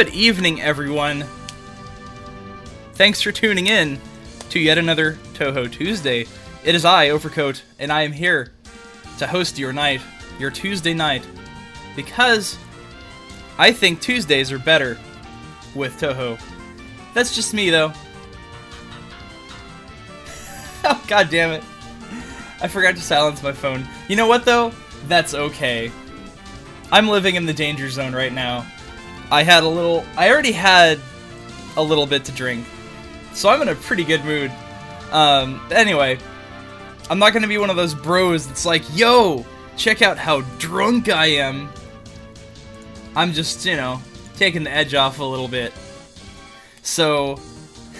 Good evening, everyone. Thanks for tuning in to yet another Touhou Tuesday. It is I, Overcoat, and I am here to host your night, your Tuesday night, because I think Tuesdays are better with Touhou. That's just me, though. oh, god damn it. I forgot to silence my phone. You know what, though? That's okay. I'm living in the danger zone right now. I had a little... I already had a little bit to drink. So I'm in a pretty good mood. Um, anyway, I'm not gonna be one of those bros that's like, yo, check out how drunk I am. I'm just, you know, taking the edge off a little bit. So,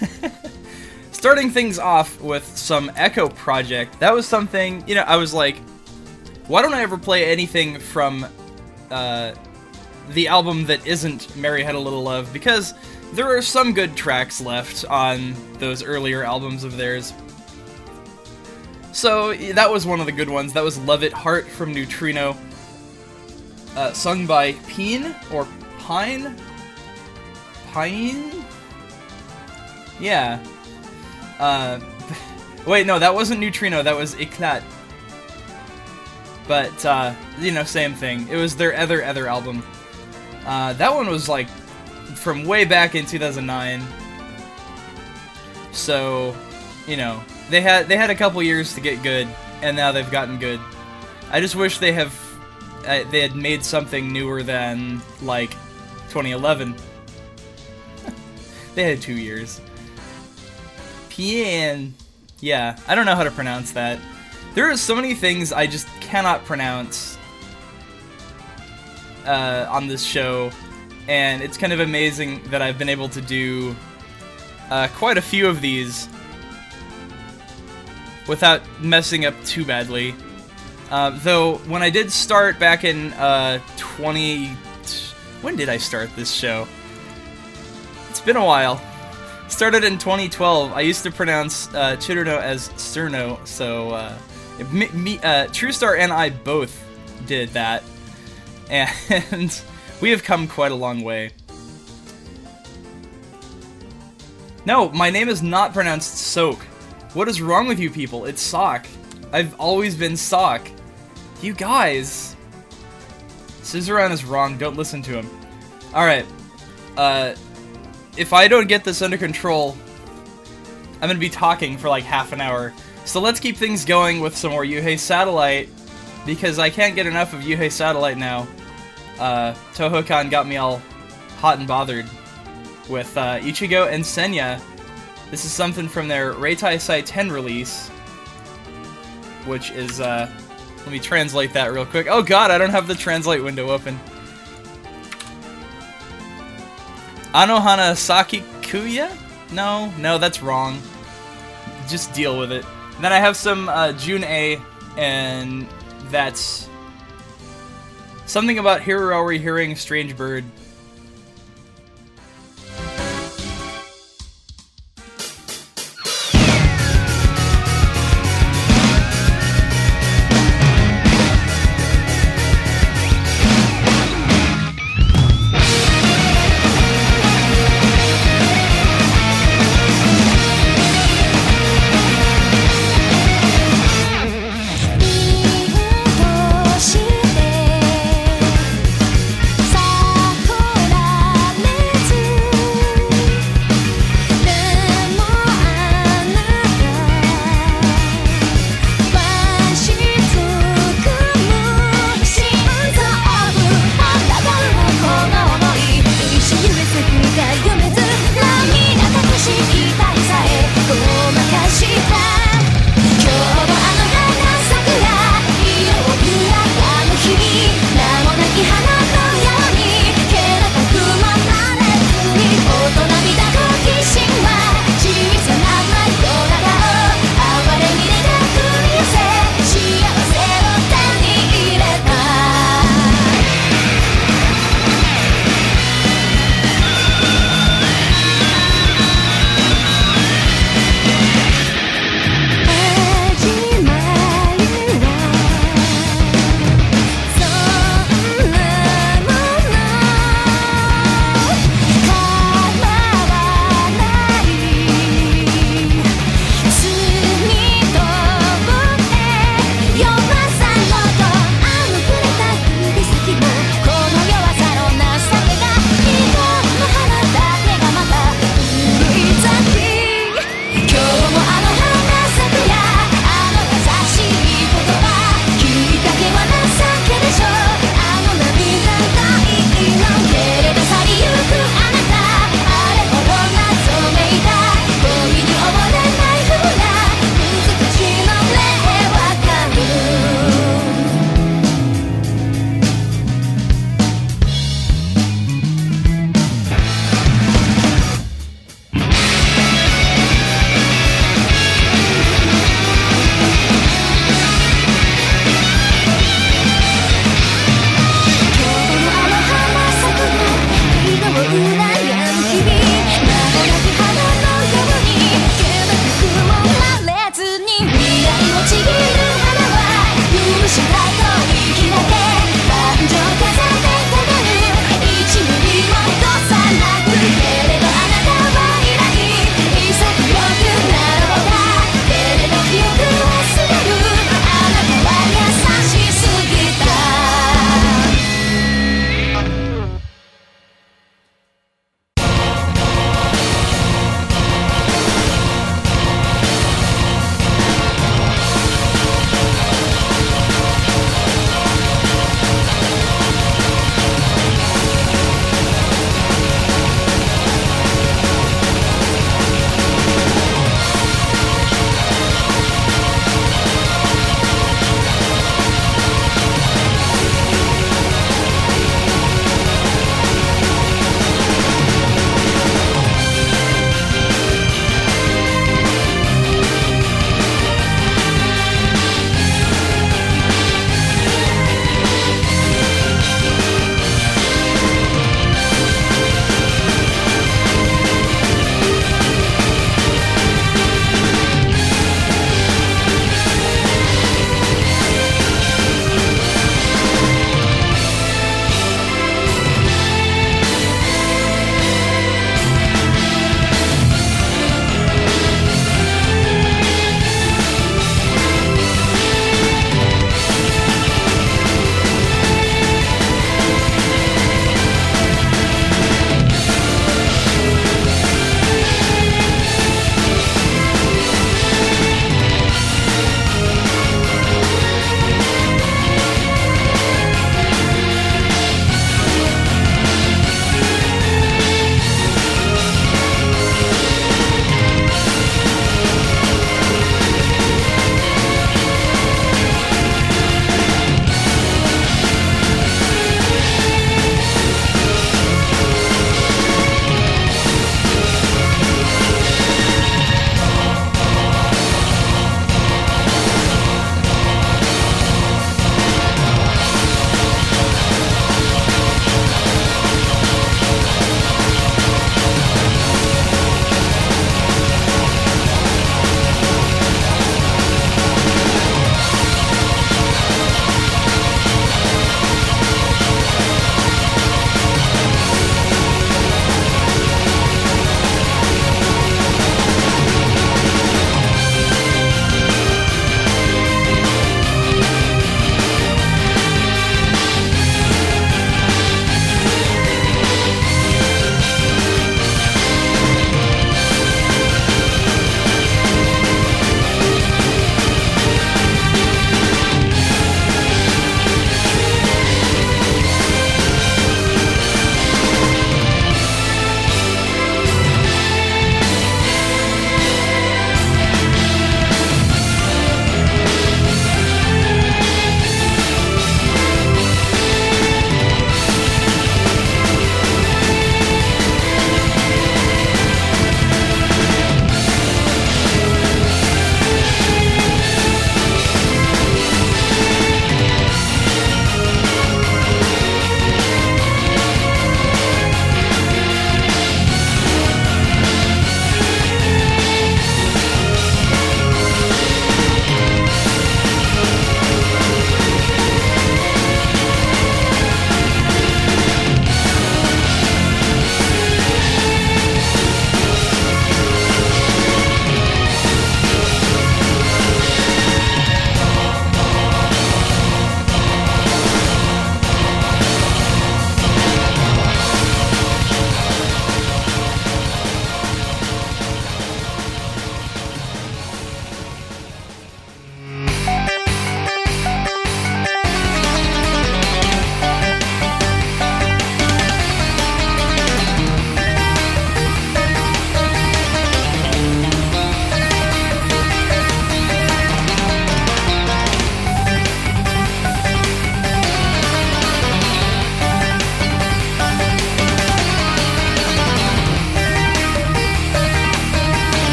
starting things off with some Echo Project, that was something, you know, I was like, why don't I ever play anything from uh, the album that isn't Mary Had a Little Love? Because there are some good tracks left on those earlier albums of theirs. So that was one of the good ones. That was Love It Heart from Neutrino, uh, sung by Peen or Pine. Pine. Yeah. Uh, wait, no, that wasn't Neutrino. That was Eclat. But uh, you know, same thing. It was their other other album. Uh, that one was like from way back in 2009. So, you know, they had they had a couple years to get good, and now they've gotten good. I just wish they have uh, they had made something newer than like 2011. they had two years. Pian, yeah, I don't know how to pronounce that. There are so many things I just cannot pronounce uh, on this show, and it's kind of amazing that I've been able to do uh, quite a few of these without messing up too badly. Uh, though, when I did start back in uh, 20... When did I start this show? It's been a while. Started in 2012. I used to pronounce uh, Chirurno as Cerno, so uh, me, me, uh, TrueStar and I both did that. And we have come quite a long way. No, my name is not pronounced Soak. What is wrong with you people? It's Sock. I've always been Sock. You guys. Scissoran is wrong. Don't listen to him. Alright. Uh, if I don't get this under control, I'm gonna be talking for like half an hour. So let's keep things going with some more Yuuhei Satellite, because I can't get enough of Yuuhei Satellite now. Uh, Touhoucon got me all hot and bothered with uh, Ichigo and Senya. This is something from their Reitaisai 10 release, which is, uh, let me translate that real quick. Oh god, I don't have the translate window open. Anohana Saki Kuya? No, no, that's wrong. Just deal with it. Then I have some uh, June A, and that's something about Hiroari hearing Strange Bird.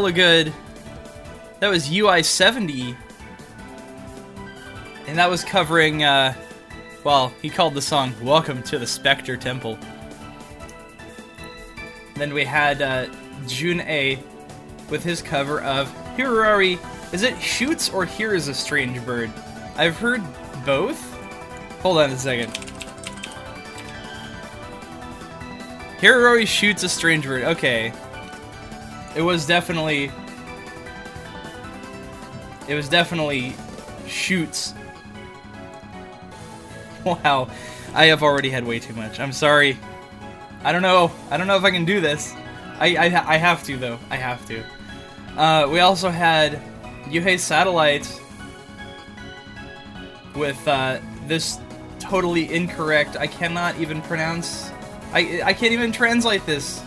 Hella good. That was UI 70. And that was covering, uh, well, he called the song Welcome to the Spectre Temple. Then we had uh, June A with his cover of Hiroari. Is it Shoots or Here is a Strange Bird? I've heard both. Hold on a second. Hiroari shoots a strange bird. Okay. It was definitely... It was definitely shoots. Wow. I have already had way too much. I'm sorry. I don't know. I don't know if I can do this. I, I, I have to, though. I have to. Uh, we also had Yuuhei Satellite with uh, this totally incorrect, I cannot even pronounce, I, I can't even translate this.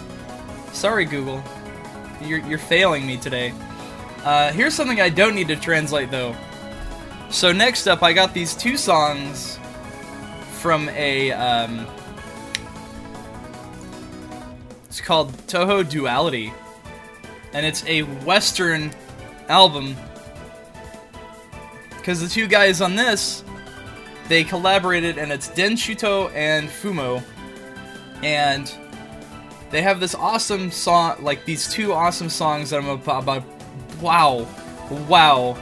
Sorry, Google. You're, you're failing me today. Uh, here's something I don't need to translate, though. So next up, I got these two songs from a, um, it's called Toho Duality. And it's a Western album. Because the two guys on this, they collaborated, and it's denshuto and Fumo. And they have this awesome song, like these two awesome songs that I'm about. about wow. Wow.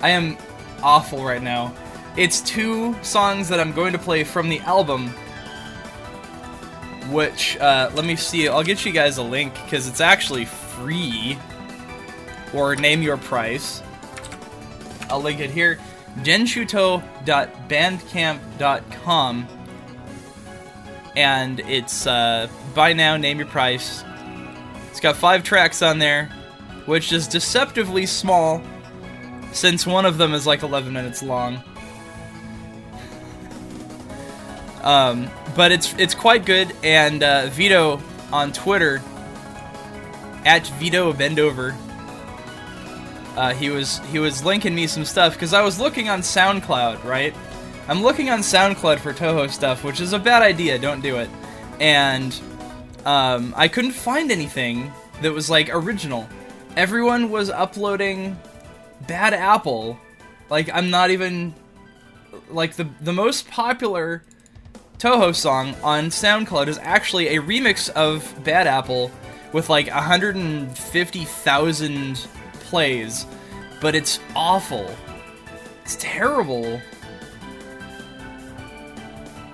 I am awful right now. It's two songs that I'm going to play from the album which, uh, let me see, I'll get you guys a link, because it's actually free, or name your price. I'll link it here, denshuto.bandcamp.com, and it's, uh, buy now, name your price. It's got five tracks on there, which is deceptively small, since one of them is like 11 minutes long. Um, but it's it's quite good, and uh, Vito on Twitter at Vito Bendover. Uh, he was he was linking me some stuff because I was looking on SoundCloud, right? I'm looking on SoundCloud for Touhou stuff, which is a bad idea. Don't do it. And um, I couldn't find anything that was like original. Everyone was uploading Bad Apple. Like I'm not even like the the most popular Touhou song on SoundCloud is actually a remix of Bad Apple with like 150,000 plays, but it's awful. It's terrible.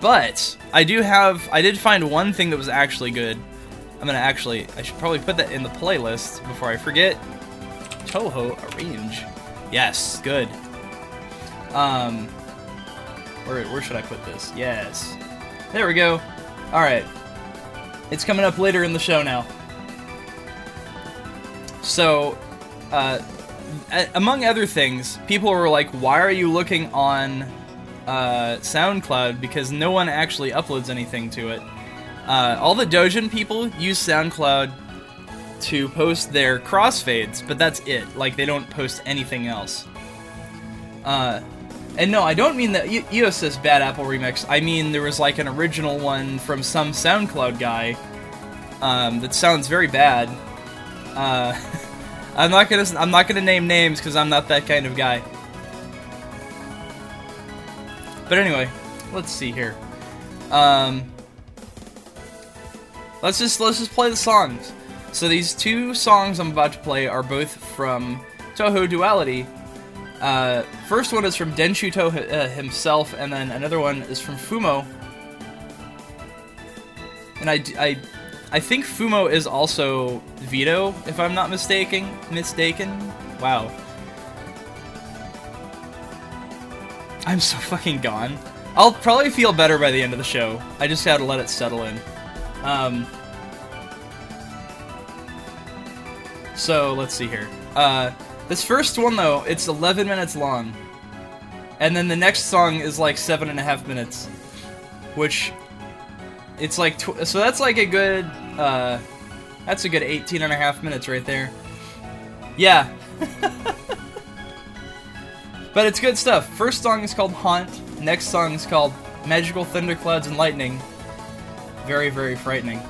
But I do have I did find one thing that was actually good. I'm gonna actually I should probably put that in the playlist before I forget. Touhou arrange. Yes, good. Um where where should I put this? Yes. There we go. Alright. It's coming up later in the show now. So, uh, among other things, people were like, why are you looking on uh, SoundCloud? Because no one actually uploads anything to it. Uh, all the Dojin people use SoundCloud to post their crossfades, but that's it. Like, they don't post anything else. Uh, and no, I don't mean the e Eosys Bad Apple remix. I mean there was like an original one from some SoundCloud guy um, that sounds very bad. Uh, I'm not gonna I'm not gonna name names because I'm not that kind of guy. But anyway, let's see here. Um, let's just let's just play the songs. So these two songs I'm about to play are both from Toho Duality, uh, first one is from Denshuto uh, himself, and then another one is from Fumo. And I, I, I think Fumo is also Vito, if I'm not mistaken. Mistaken? Wow. I'm so fucking gone. I'll probably feel better by the end of the show. I just gotta let it settle in. Um, so, let's see here. Uh, this first one, though, it's 11 minutes long. And then the next song is like seven and a half minutes. Which, it's like, so that's like a good, uh, that's a good 18 and a half minutes right there. Yeah. but it's good stuff. First song is called Haunt. Next song is called Magical Thunderclouds and Lightning. Very, very frightening.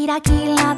キラキラ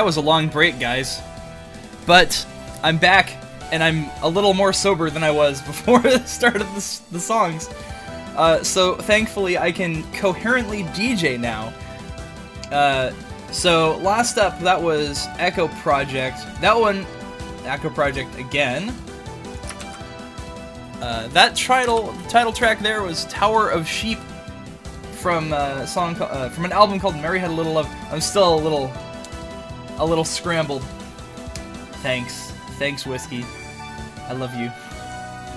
that was a long break, guys. But I'm back, and I'm a little more sober than I was before the start of the, the songs. Uh, so thankfully, I can coherently DJ now. Uh, so last up, that was Echo Project. That one, Echo Project again. Uh, that title title track there was Tower of Sheep from a song uh, from an album called Mary Had a Little Love. I'm still a little a little scrambled. Thanks, thanks, whiskey. I love you.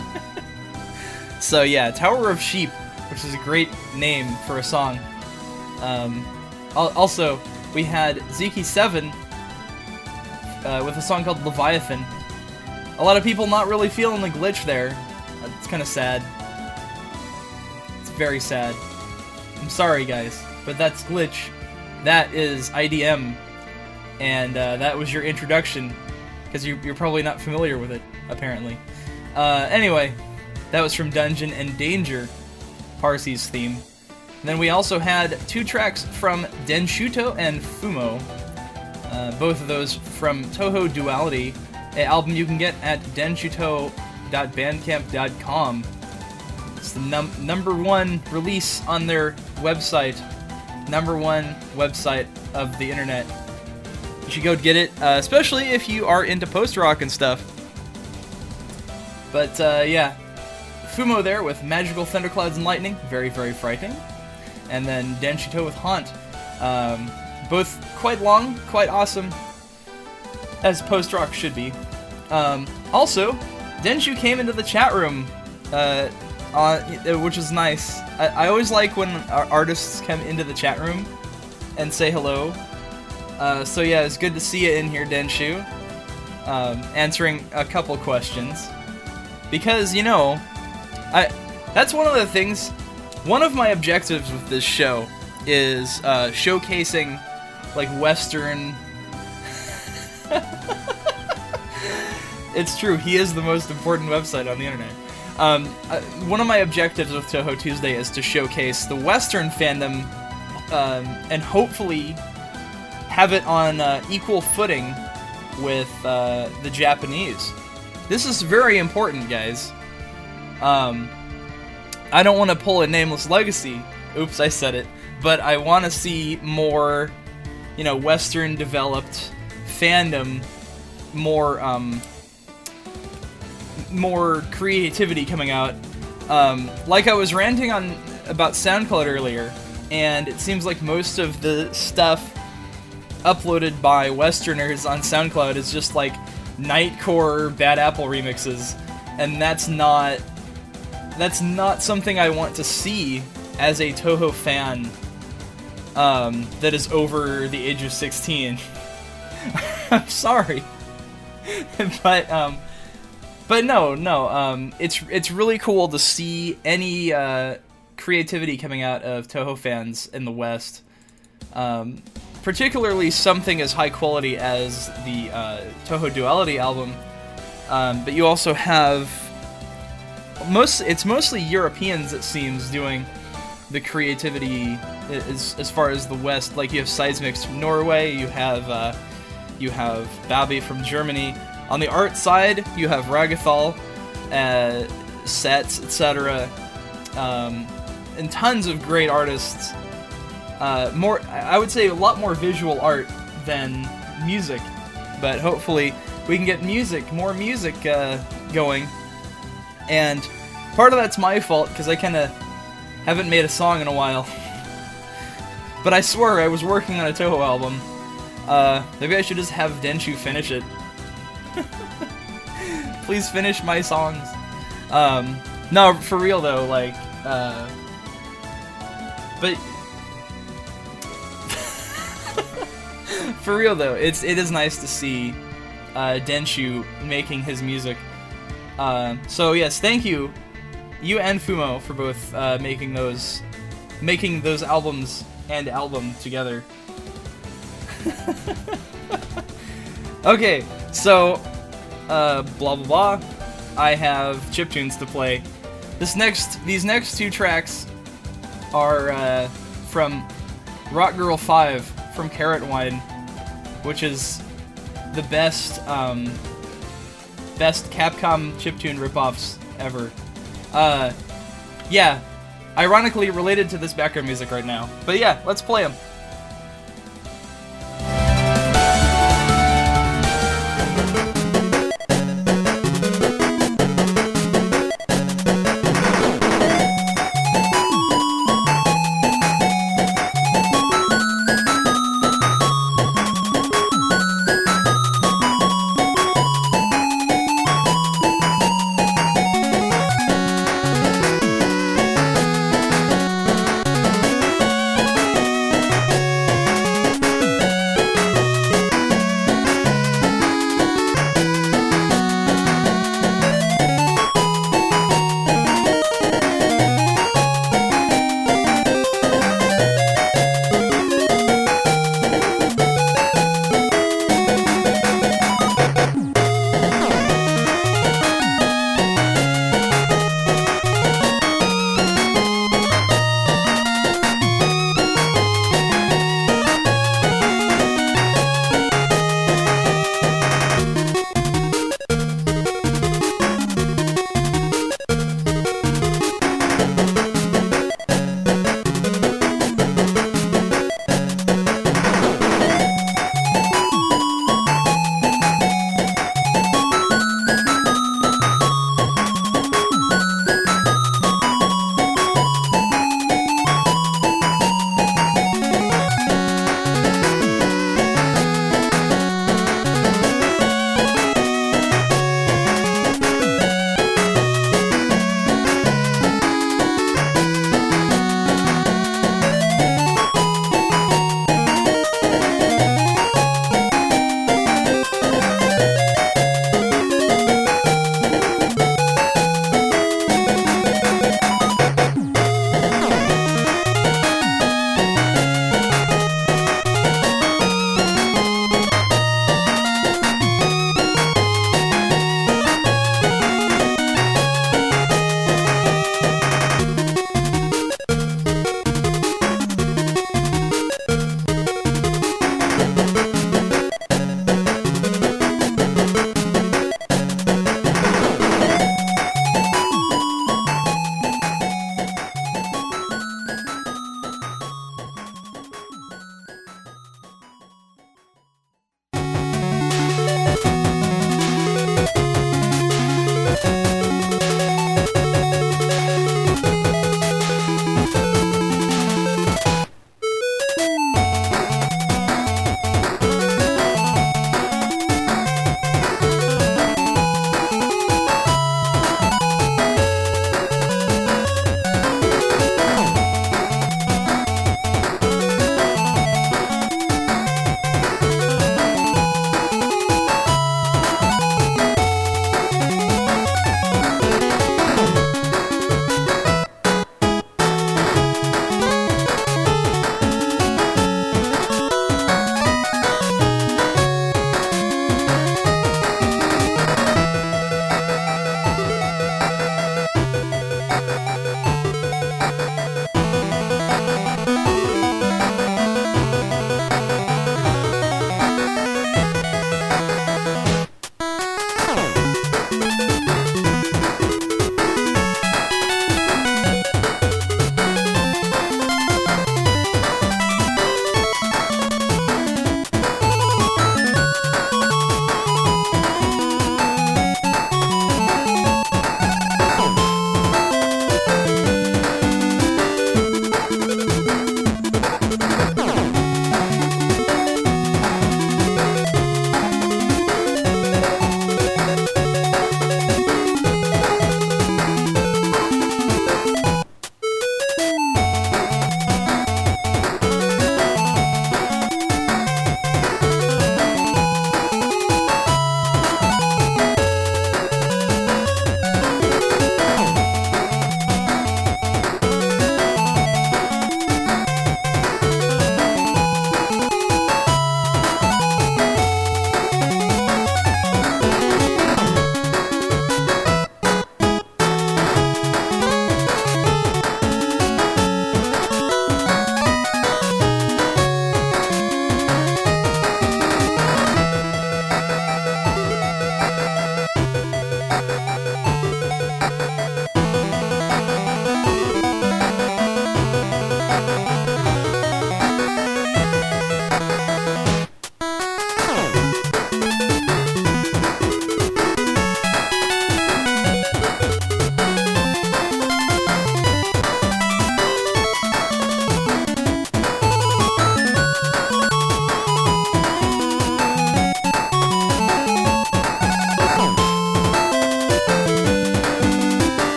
so yeah, Tower of Sheep, which is a great name for a song. Um, also, we had Zeke Seven uh, with a song called Leviathan. A lot of people not really feeling the glitch there. It's kind of sad. It's very sad. I'm sorry, guys, but that's glitch. That is IDM, and uh, that was your introduction, because you, you're probably not familiar with it, apparently. Uh, anyway, that was from Dungeon and Danger, Parsee's theme. And then we also had two tracks from Denshuto and Fumo, uh, both of those from Toho Duality, an album you can get at denshuto.bandcamp.com. It's the num- number one release on their website, number one website of the internet. You should go get it, uh, especially if you are into post rock and stuff. But uh, yeah, Fumo there with Magical Thunderclouds and Lightning, very, very frightening. And then Denshuto with Haunt. Um, both quite long, quite awesome, as post rock should be. Um, also, Denshu came into the chat room, uh, on, uh, which is nice. I, I always like when artists come into the chat room and say hello. Uh, so yeah, it's good to see you in here, Denshu, um, answering a couple questions. Because you know, I that's one of the things. One of my objectives with this show is uh, showcasing like Western. it's true. He is the most important website on the internet. Um, uh, one of my objectives with Touhou Tuesday is to showcase the Western fandom um, and hopefully have it on uh, equal footing with uh, the Japanese. This is very important, guys. Um, I don't want to pull a nameless legacy. Oops, I said it. But I want to see more, you know, Western developed fandom, more, um, more creativity coming out. Um, like I was ranting on about SoundCloud earlier, and it seems like most of the stuff uploaded by Westerners on SoundCloud is just like Nightcore Bad Apple remixes, and that's not that's not something I want to see as a Touhou fan um, that is over the age of 16. I'm sorry, but um, but no, no, um, it's it's really cool to see any uh, creativity coming out of Touhou fans in the West. Um, particularly something as high quality as the uh, Toho Duality album, um, but you also have most. It's mostly Europeans, it seems, doing the creativity as, as far as the West. Like you have Seismics from Norway, you have uh, you have Babi from Germany. On the art side, you have Ragathal, uh, sets, etc., um, and tons of great artists uh, more I would say a lot more visual art than music, but hopefully we can get music, more music uh, going. And part of that's my fault because I kind of haven't made a song in a while. but I swear I was working on a Touhou album. Uh, maybe I should just have Denshu finish it. Please finish my songs. Um, no, for real though, like, uh, but for real though, it's it is nice to see uh, Denshu making his music. Uh, so yes, thank you, you and Fumo for both uh, making those, making those albums and album together. okay, so uh, blah blah blah. I have chip tunes to play. This next, these next two tracks are uh, from Rock Girl Five from Carrot Wine which is the best um, best Capcom chiptune ripoffs ever. Uh, yeah, ironically related to this background music right now. But yeah, let's play them.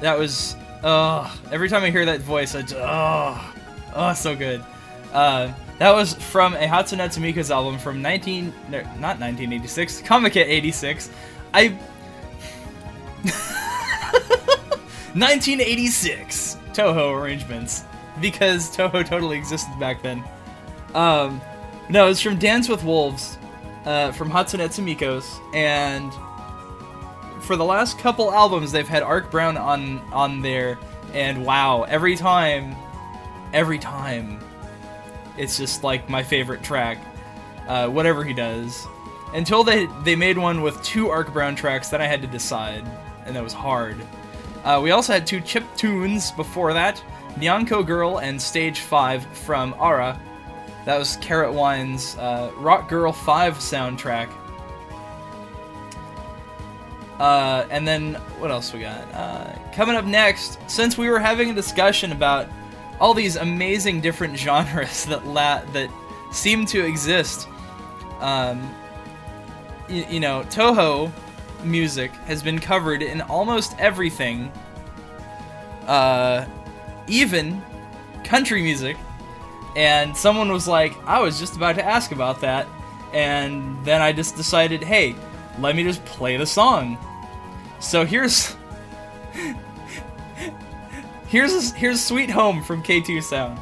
That was, every time I hear that voice, I just, oh, oh, so good. Uh, that was from a Hatsunetsumiko's album from 19, no, not 1986, Comiket 86. I, 1986 Touhou arrangements because Touhou totally existed back then. Um, no, it's from Dance with Wolves, uh, from Hatsune Miiko's, and for the last couple albums they've had Ark Brown on on there, and wow, every time, every time, it's just like my favorite track. Uh, whatever he does, until they they made one with two Ark Brown tracks, then I had to decide, and that was hard. Uh, we also had two chip tunes before that, Nyanko Girl and Stage 5 from Ara. That was Carrot Wine's uh, Rock Girl 5 soundtrack. Uh, and then, what else we got? Uh, coming up next, since we were having a discussion about all these amazing different genres that la- that seem to exist, um, y- you know, Touhou music has been covered in almost everything, uh, even country music. And someone was like, I was just about to ask about that. And then I just decided, hey, let me just play the song. So here's. here's here's Sweet Home from K2 Sound.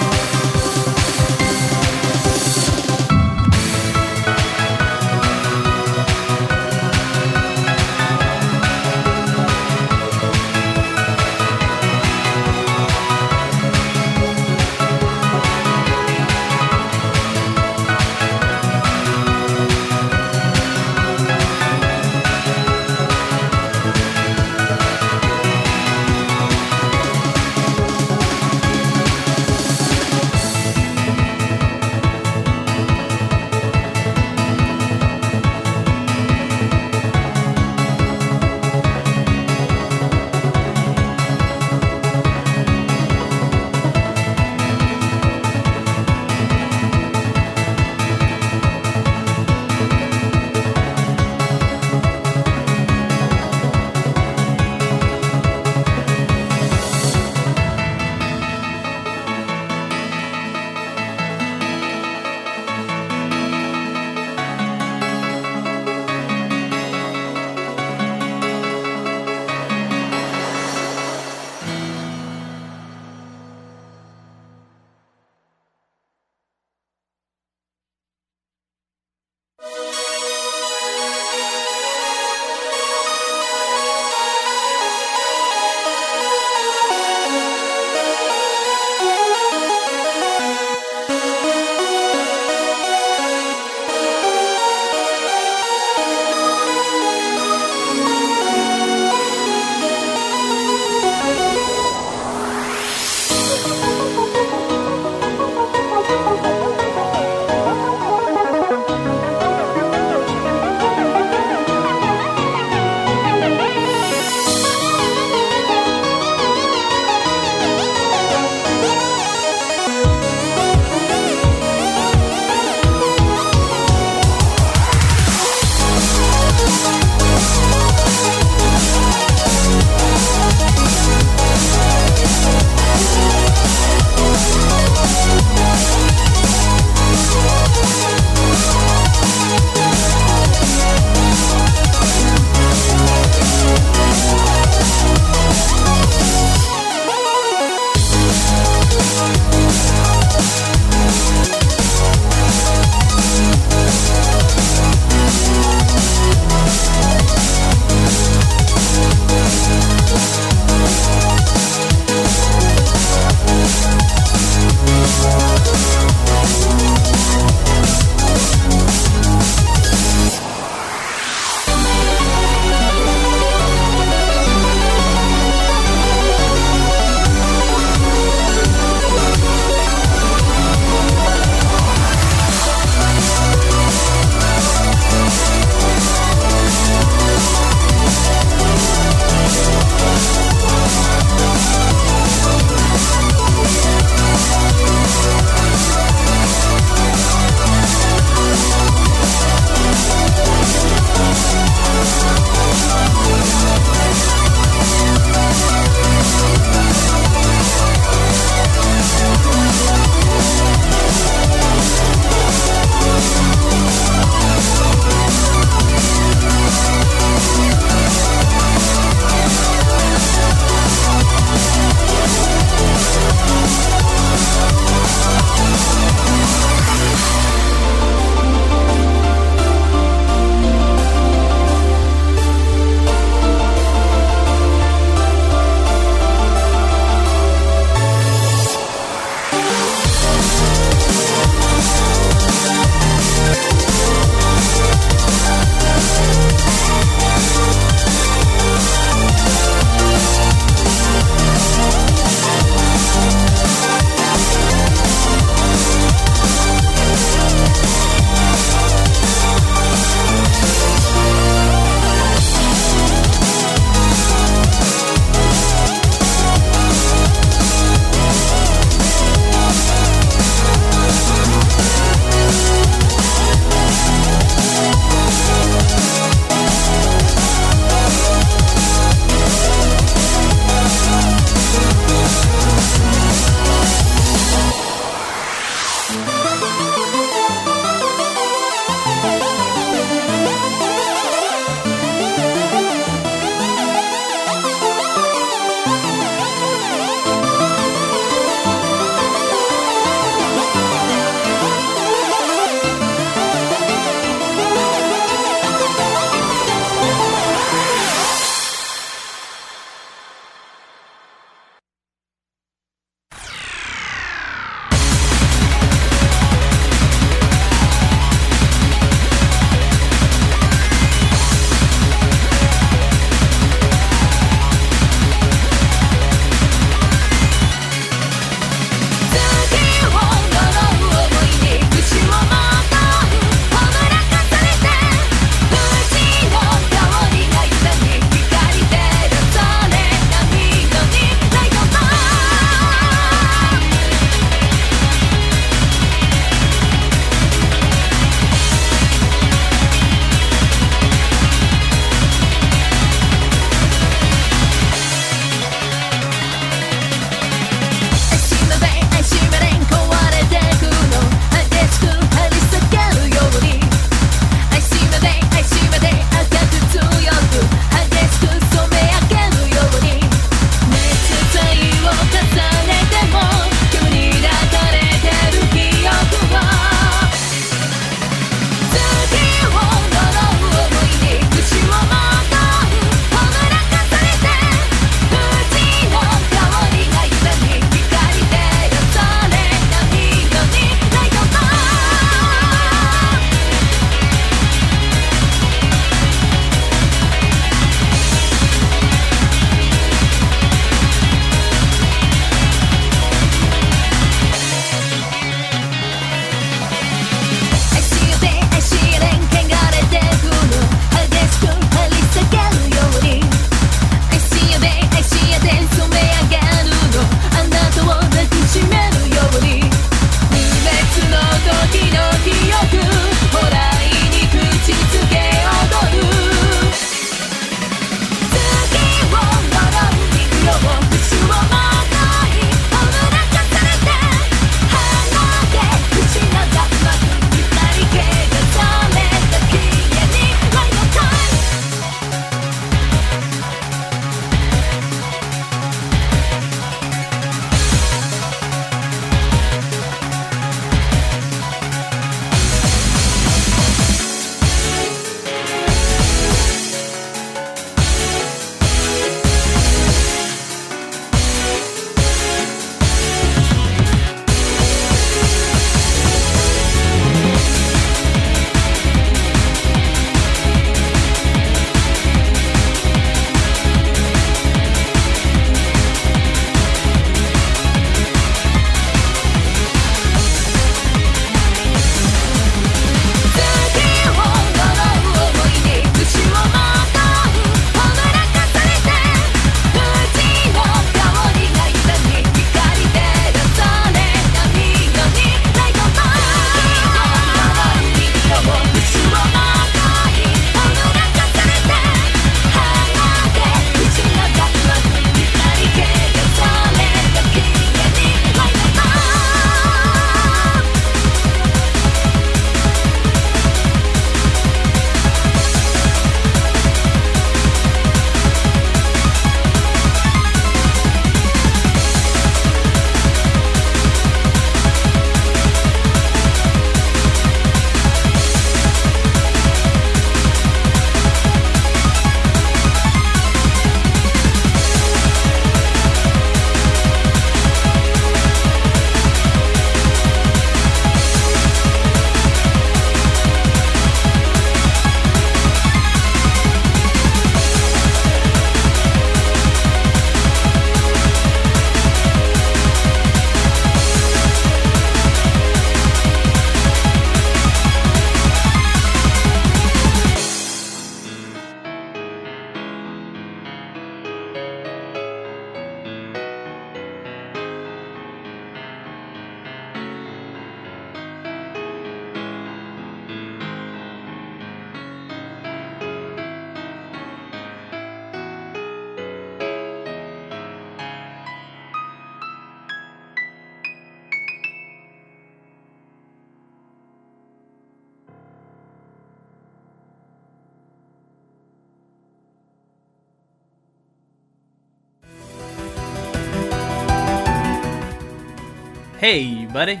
Hey, buddy.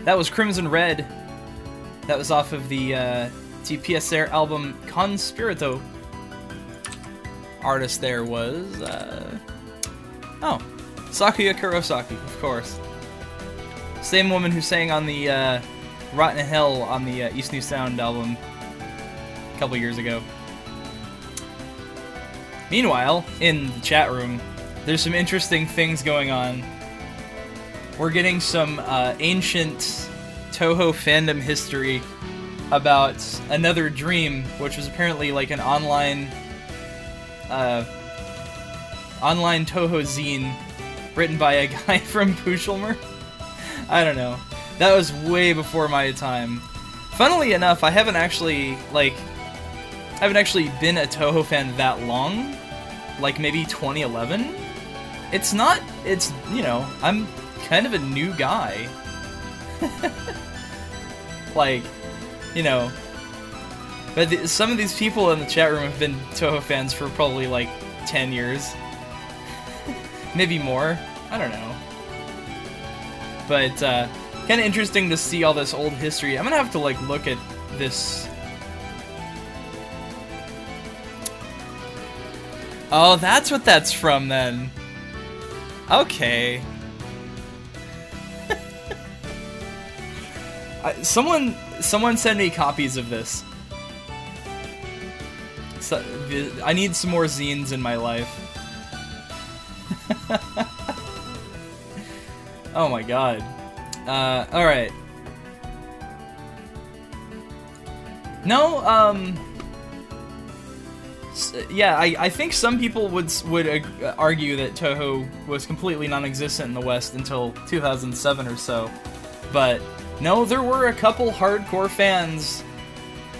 That was Crimson Red. That was off of the uh, TPSR album Conspirito. Artist there was, uh, oh, Sakuya Kurosaki, of course. Same woman who sang on the uh, Rotten Hell on the uh, East New Sound album a couple years ago. Meanwhile, in the chat room, there's some interesting things going on. We're getting some uh, ancient Touhou fandom history about Another Dream, which was apparently like an online uh, online Touhou zine written by a guy from Pushelmer. I don't know. That was way before my time. Funnily enough, I haven't actually like I haven't actually been a Touhou fan that long. Like maybe 2011. It's not it's, you know, I'm kind of a new guy. like, you know, but some of these people in the chat room have been Touhou fans for probably like 10 years. Maybe more. I don't know. But, uh, kind of interesting to see all this old history. I'm gonna have to, like, look at this. Oh, that's what that's from, then. Okay. I, someone, someone send me copies of this. So, I need some more zines in my life. oh my god. Uh, alright. No, um... Yeah, I, I think some people would would argue that Touhou was completely non-existent in the West until 2007 or so. But no, there were a couple hardcore fans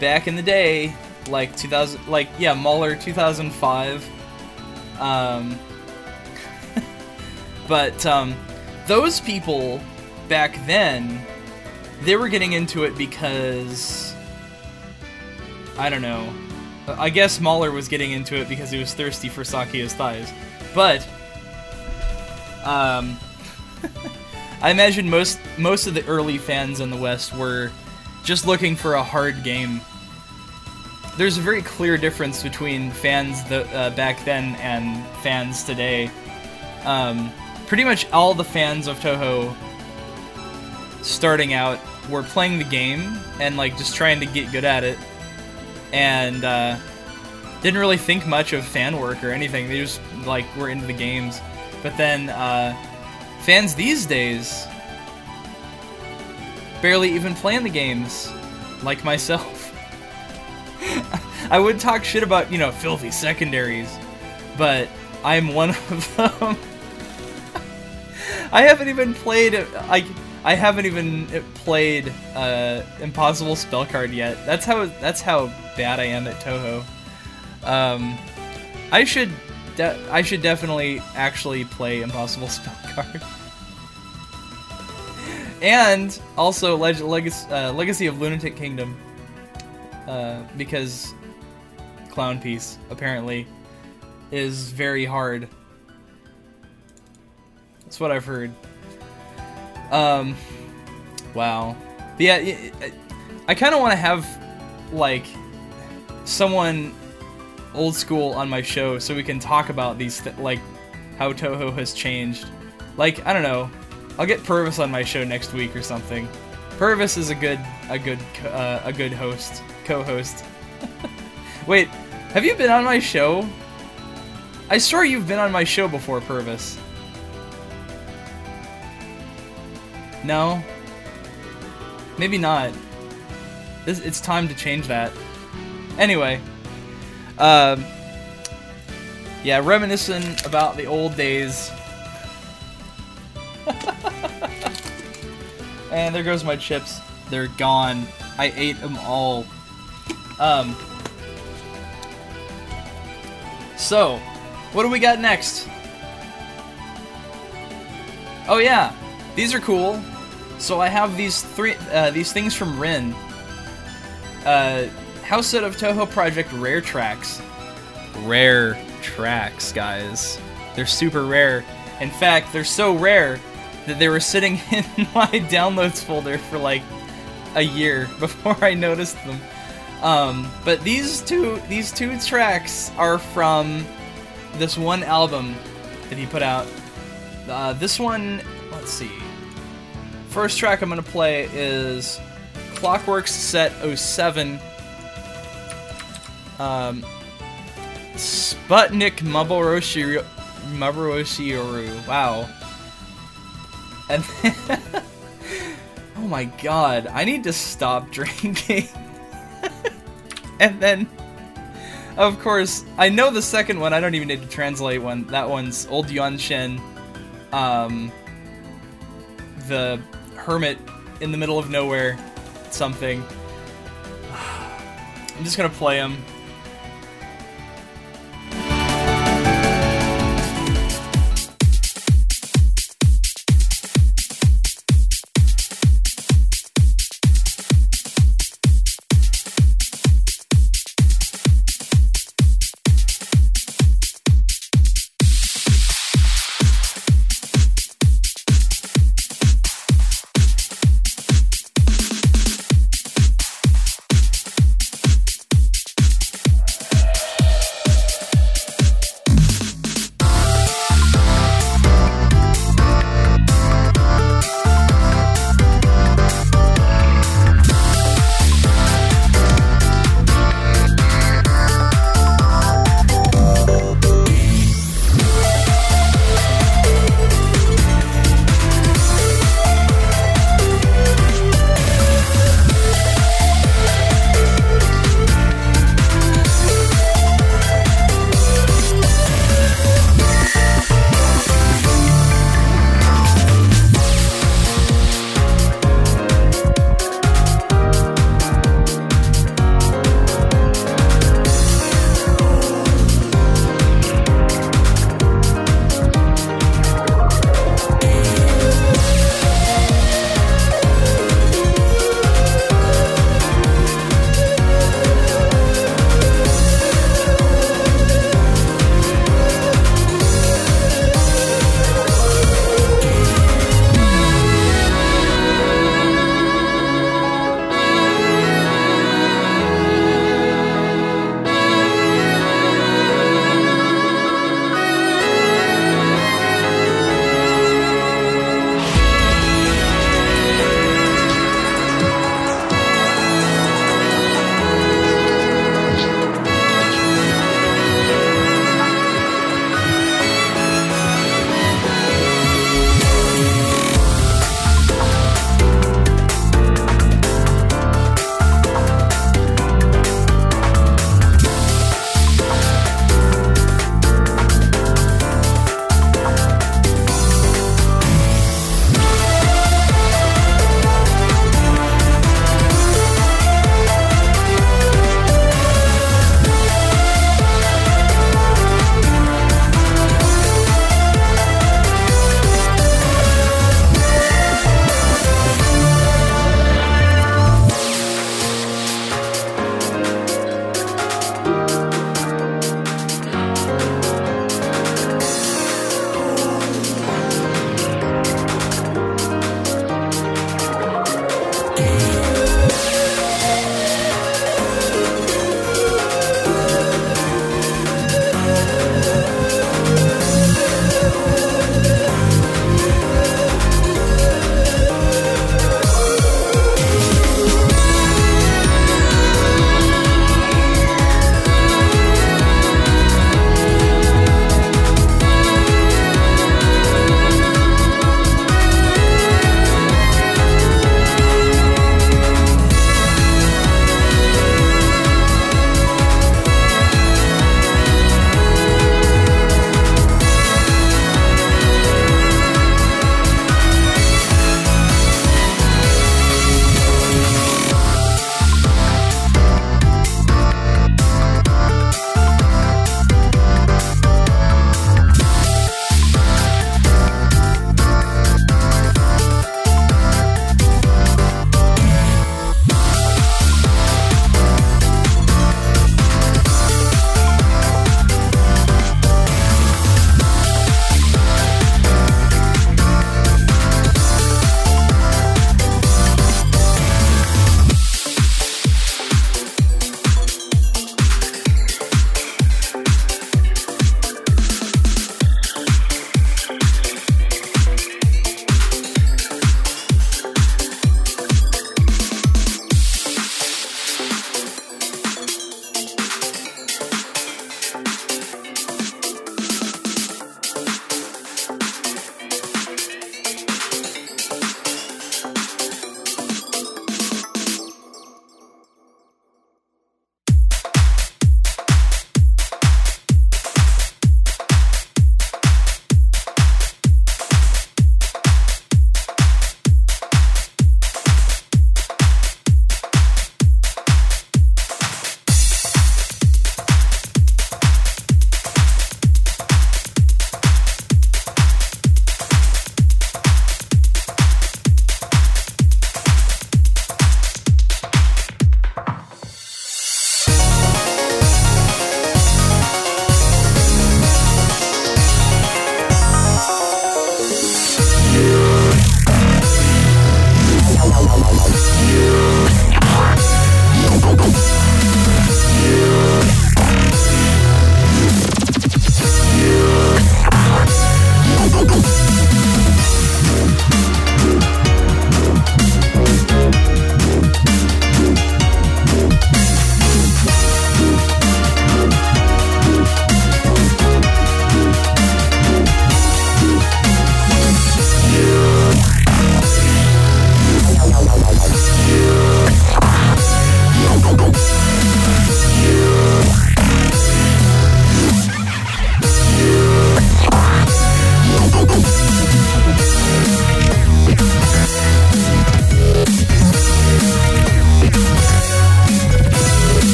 back in the day like 2000 like yeah Mahler 2005 um but um those people back then they were getting into it because I don't know. I guess Mahler was getting into it because he was thirsty for Sakuya's thighs. But um I imagine most most of the early fans in the West were just looking for a hard game there's a very clear difference between fans the, uh, back then and fans today. Um, pretty much all the fans of Touhou starting out were playing the game and like just trying to get good at it, and uh, didn't really think much of fan work or anything. They just like were into the games. But then uh, fans these days barely even playing the games, like myself. I would talk shit about, you know, filthy secondaries, but I'm one of them. I haven't even played, I, I haven't even played uh, Impossible Spellcard yet. That's how that's how bad I am at Touhou. Um, I should I should definitely actually play Impossible Spellcard. and also Leg Legacy, uh, Legacy of Lunatic Kingdom. Uh, because Clown Piece, apparently, is very hard. That's what I've heard. Um, wow. But yeah, I kind of want to have, like, someone old school on my show so we can talk about these, like, how Touhou has changed. Like, I don't know, I'll get Purvis on my show next week or something. Purvis is a good, a good, uh, a good host, co-host. Wait, have you been on my show? I swear you've been on my show before, Purvis. No? Maybe not. This, it's time to change that. Anyway. Um, yeah, reminiscing about the old days. and there goes my chips. They're gone. I ate them all. Um, so, what do we got next? Oh yeah, these are cool. So I have these three, uh, these things from Rin. Uh, House Set of Touhou Project Rare Tracks. Rare tracks, guys. They're super rare. In fact, they're so rare that they were sitting in my downloads folder for like a year before I noticed them. Um, but these two these two tracks are from this one album that he put out. Uh, this one, let's see. First track I'm gonna play is Clockworks Set 07. Um, Sputnik Maboroshi Maboroshiru. Wow. And then, oh my god, I need to stop drinking. and then, of course, I know the second one. I don't even need to translate one. That one's Old Yuanxian. Um, the hermit in the middle of nowhere. Something. I'm just gonna play him.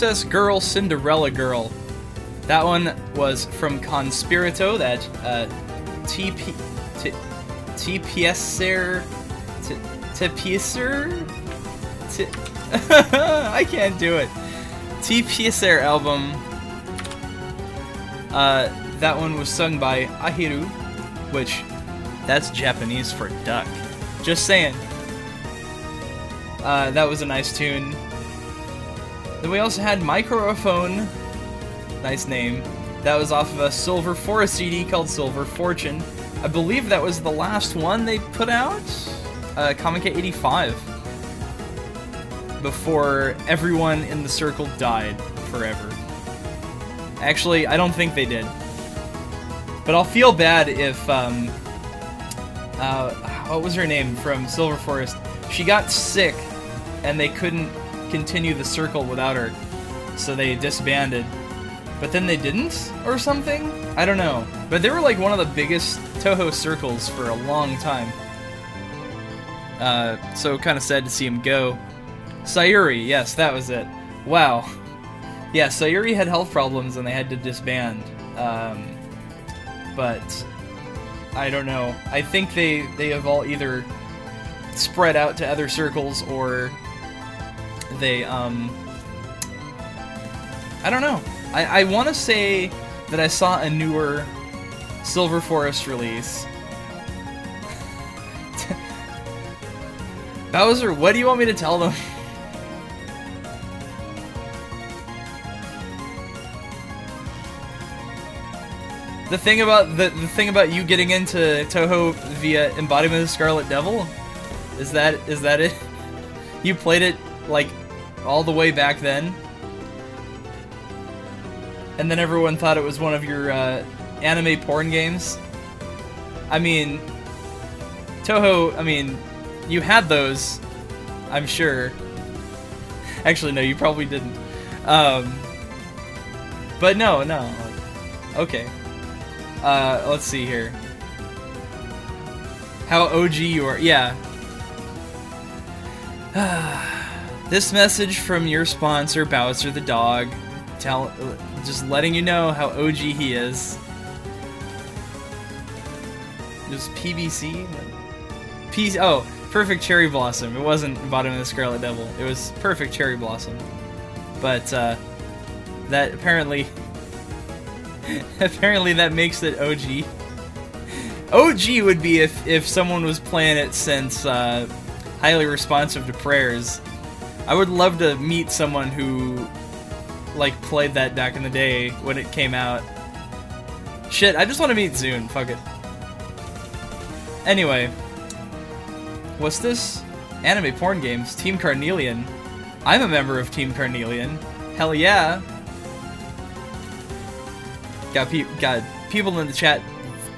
Princess Girl Cinderella Girl. That one was from Conspirito, that uh, TP. TPSer. T- TPSer? Can't do it. TPSer album. Uh, that one was sung by Ahiru, which that's Japanese for duck. Just saying. Uh, that was a nice tune. Then we also had Microphone. Nice name. That was off of a Silver Forest CD called Silver Fortune. I believe that was the last one they put out. Uh, Comiket 85. Before everyone in the circle died forever. Actually, I don't think they did. But I'll feel bad if, um, uh, what was her name from Silver Forest? She got sick, and they couldn't continue the circle without her, so they disbanded. But then they didn't, or something? I don't know. But they were like one of the biggest Touhou circles for a long time. Uh, so kind of sad to see him go. Sayuri, yes, that was it. Wow. Yeah, Sayuri had health problems and they had to disband. Um, but I don't know. I think they they have all either spread out to other circles or they um I don't know. I, I want to say that I saw a newer Silver Forest release. Bowser, what do you want me to tell them? the thing about the, the thing about you getting into Touhou via Embodiment of the Scarlet Devil is that is that it? You played it like all the way back then, and then everyone thought it was one of your uh, anime porn games. I mean, Touhou. I mean, you had those, I'm sure. Actually, no, you probably didn't. Um, but no, no. Okay. Uh, let's see here. How OG you are. Yeah. this message from your sponsor, Bowser the dog, tell, just letting you know how OG he is. Just PBC. P. Oh, Perfect Cherry Blossom. It wasn't Bottom of the Scarlet Devil. It was Perfect Cherry Blossom. But uh, that apparently, apparently that makes it OG. OG would be if if someone was playing it since uh, highly responsive to prayers. I would love to meet someone who like played that back in the day when it came out. Shit, I just want to meet ZUN. Fuck it. Anyway, what's this? Anime porn games. Team Carnelian. I'm a member of Team Carnelian. Hell yeah. Got pe- got people in the chat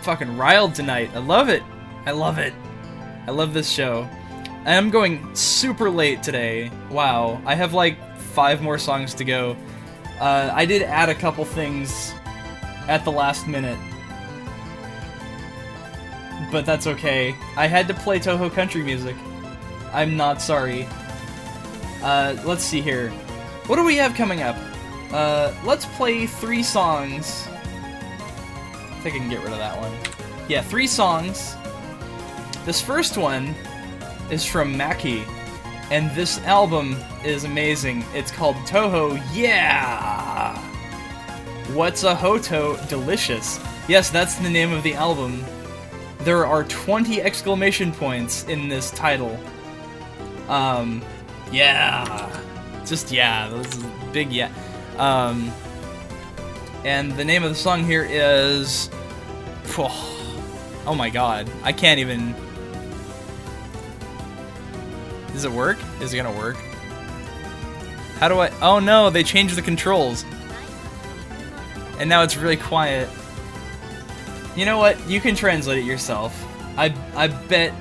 fucking riled tonight. I love it. I love it. I love this show. I'm going super late today. Wow. I have like five more songs to go. Uh, I did add a couple things at the last minute. But that's okay. I had to play Touhou country music. I'm not sorry. Uh, let's see here. What do we have coming up? Uh, let's play three songs. I think I can get rid of that one. Yeah, three songs. This first one is from Maki, and this album is amazing. It's called Touhou Yeah! What's a Hoto Delicious? Yes, that's the name of the album. There are 20 exclamation points in this title. Um, yeah. Just yeah, this is big yeah. Um, and the name of the song here is. Oh my god, I can't even. Does it work? Is it gonna work? How do I. Oh no, they changed the controls. And now it's really quiet. You know what? You can translate it yourself. I, I bet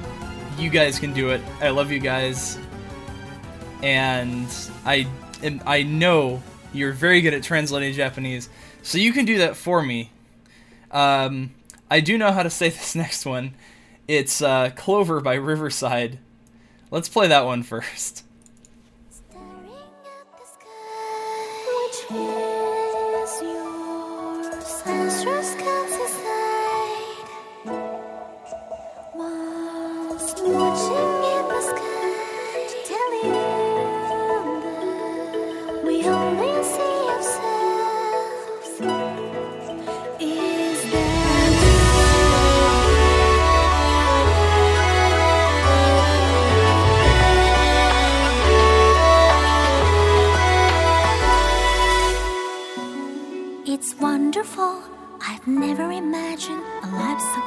you guys can do it. I love you guys. And I, am, I know you're very good at translating Japanese. So you can do that for me. Um, I do know how to say this next one. It's uh, Clover by Riverside. Let's play that one first.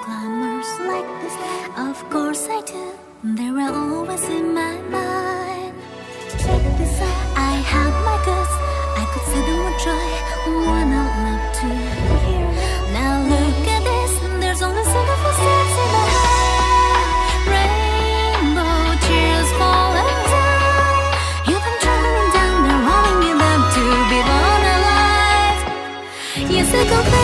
climbers like this? Of course I do. They're always in my mind. Check this out. I have my guts. I could see them would try. One I love to hear. Now look at this. There's only seven footsteps in. Yes, I go back.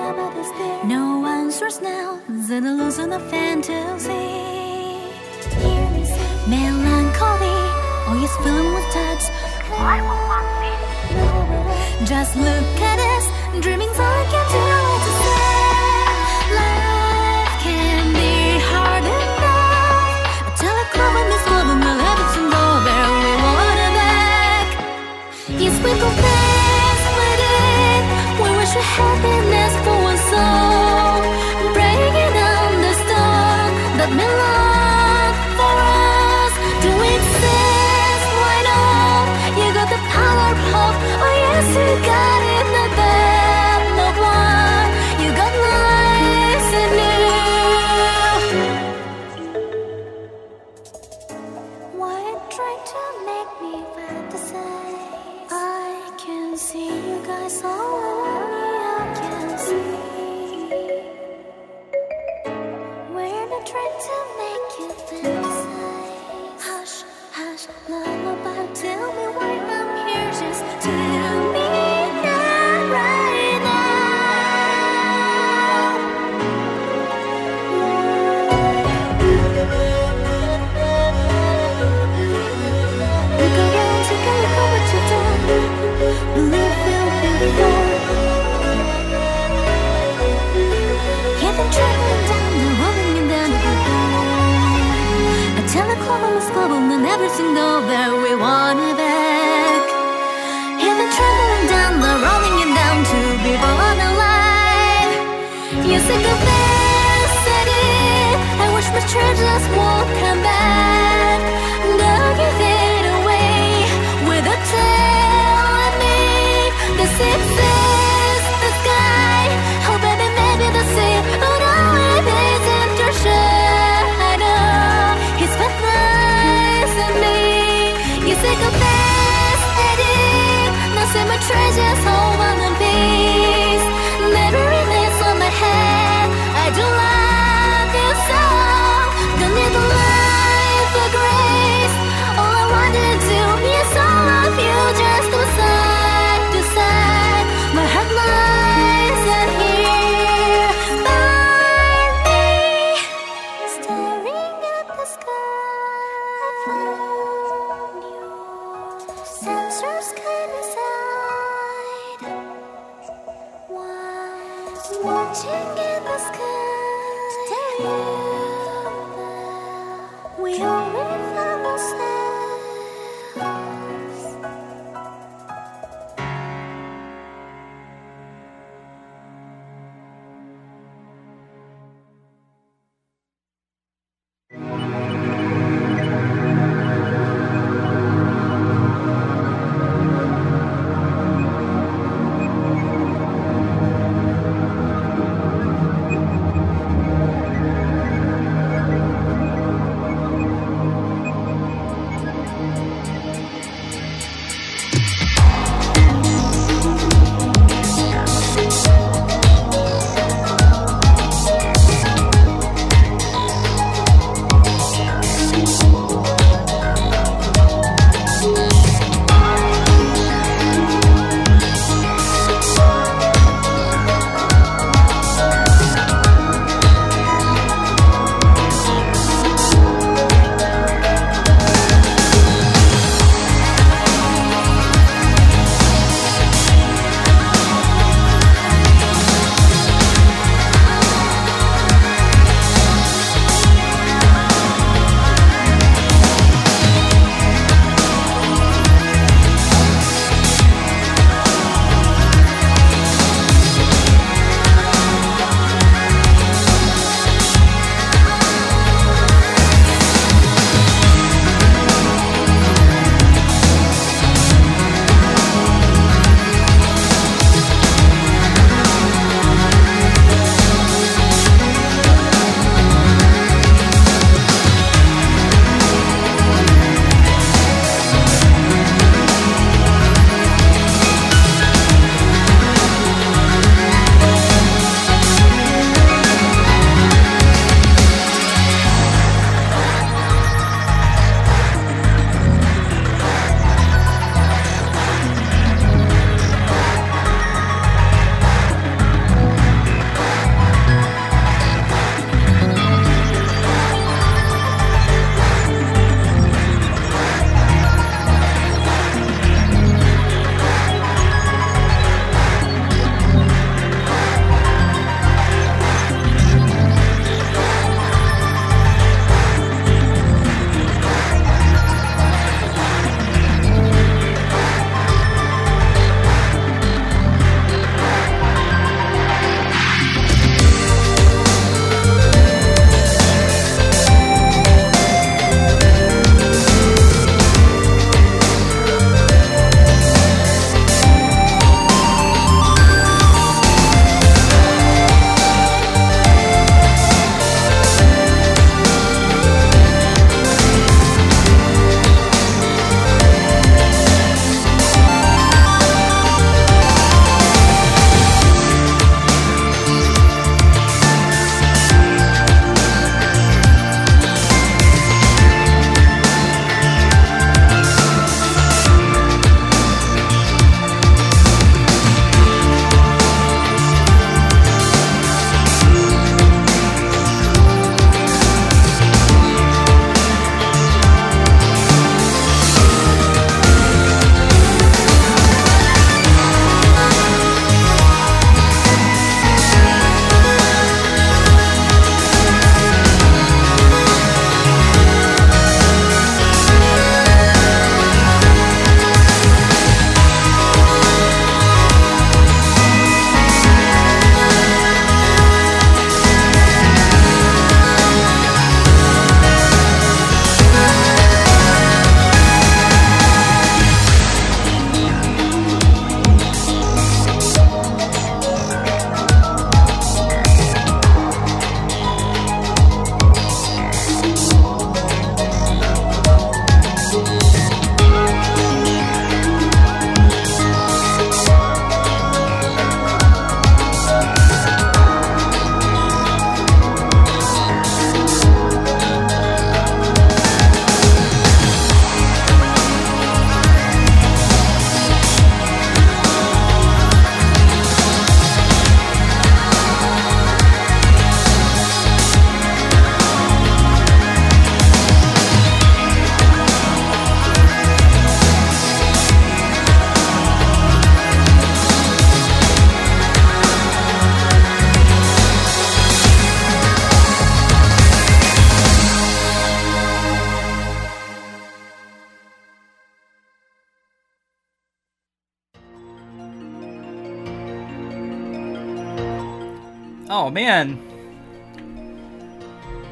No answers now, the illusion of fantasy. Melancholy, oh, all is filled with touch. Just look at all I can do say. Life can be hard enough. I a club I miss love and my love is over. We want it back. Yes, we confess. We wish happiness. got it. just one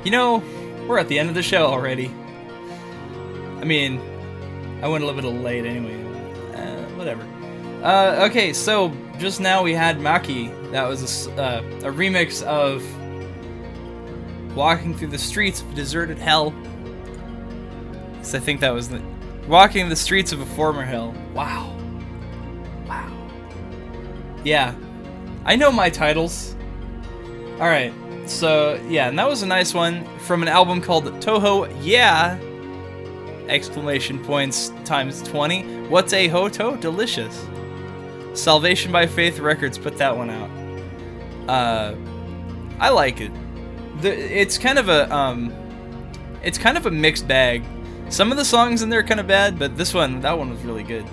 You know, we're at the end of the show already. I mean, I went a little bit late anyway. Uh, whatever. Uh, okay, so just now we had Maki. That was a, uh, a remix of Walking Through the Streets of Deserted Hell. So I think that was the Walking the Streets of a Former Hell. Wow. Wow. Yeah. I know my titles. Alright, so yeah, and that was a nice one from an album called Touhou Yeah! Exclamation points times 20. What's a Hoto? Delicious. Salvation by Faith Records put that one out. Uh, I like it. The, it's kind of a um, it's kind of a mixed bag. Some of the songs in there are kind of bad, but this one, that one was really good.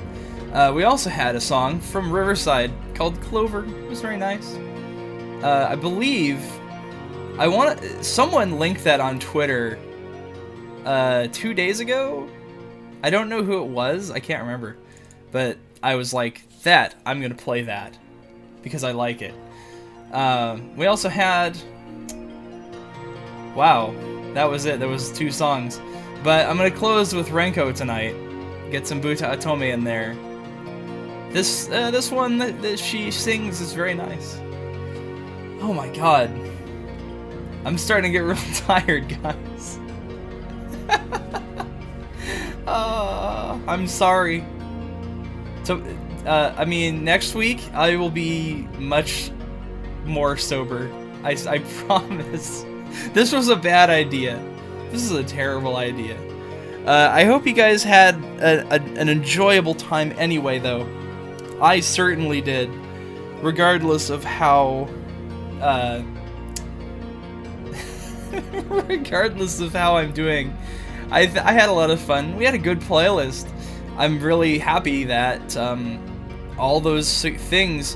Uh, we also had a song from Riverside called Clover. It was very nice. Uh, I believe I want someone linked that on Twitter uh, two days ago. I don't know who it was. I can't remember, but I was like, "That I'm gonna play that because I like it." Um, we also had. Wow, that was it. There was two songs, but I'm gonna close with Ranko tonight. Get some Butaotome in there. This uh, this one that, that she sings is very nice. Oh my god. I'm starting to get real tired, guys. uh, I'm sorry. So, uh, I mean, next week I will be much more sober. I, I promise. This was a bad idea. This is a terrible idea. Uh, I hope you guys had a, a, an enjoyable time anyway, though. I certainly did, regardless of how. Uh, regardless of how I'm doing, I, I had a lot of fun. We had a good playlist. I'm really happy that um, all those things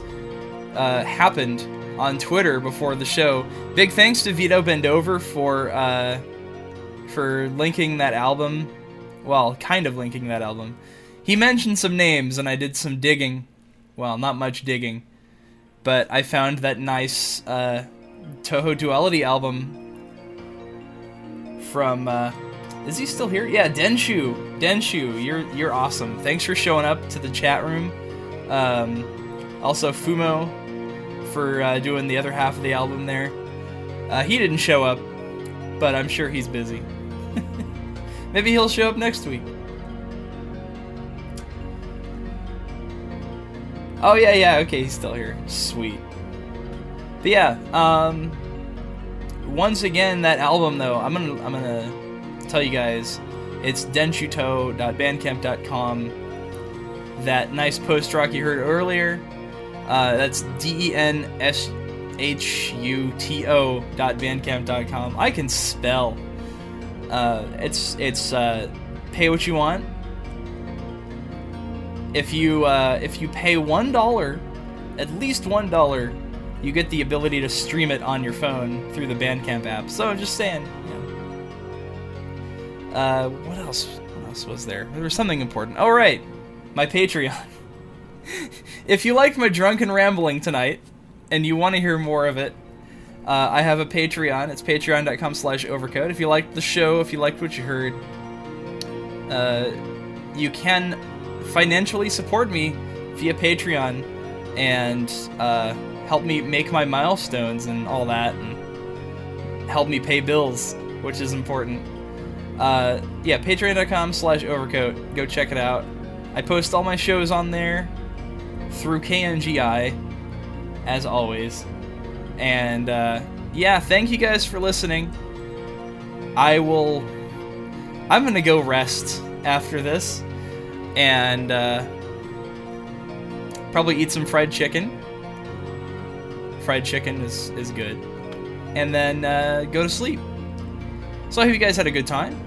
uh, happened on Twitter before the show. Big thanks to Vito Bendover for uh, for linking that album. Well, kind of linking that album. He mentioned some names, and I did some digging. Well, not much digging, but I found that nice uh, Toho Duality album from. Uh, is he still here? Yeah, Denshu. Denshu, you're you're awesome. Thanks for showing up to the chat room. Um, also, Fumo for uh, doing the other half of the album there. Uh, he didn't show up, but I'm sure he's busy. Maybe he'll show up next week. Oh yeah, yeah. Okay, he's still here. Sweet. But yeah, um, once again, that album though, I'm gonna I'm gonna tell you guys, it's denshuto.bandcamp.com. That nice post rock you heard earlier, uh, that's D E N S H U T O dot bandcamp.com. I can spell. Uh, it's it's uh, pay what you want. If you uh, if you pay one dollar, at least one dollar, you get the ability to stream it on your phone through the Bandcamp app. So I'm just saying. Uh, what else? What else was there? There was something important. Oh right, my Patreon. if you liked my drunken rambling tonight, and you want to hear more of it, uh, I have a Patreon. It's patreon.com slash overcoat. If you liked the show, if you liked what you heard, uh, you can financially support me via Patreon and help me make my milestones and all that, and help me pay bills, which is important. Uh, yeah, patreon.com slash overcoat. Go check it out. I post all my shows on there through KNGI, as always. And uh, yeah, thank you guys for listening. I will. I'm gonna go rest after this, and uh, probably eat some fried chicken fried chicken is, is good. And then uh, go to sleep. So I hope you guys had a good time.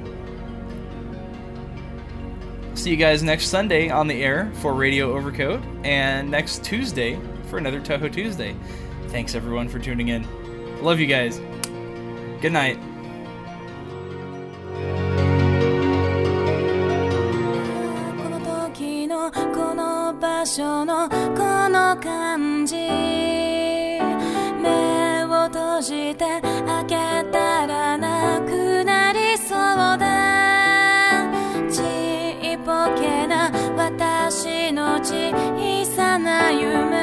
See you guys next Sunday on the air for Radio Overcoat and next Tuesday for another Touhou Tuesday. Thanks everyone for tuning in. Love you guys. Good night. して開けたらなくなりそうだ。ちっぽけな私の小さな夢。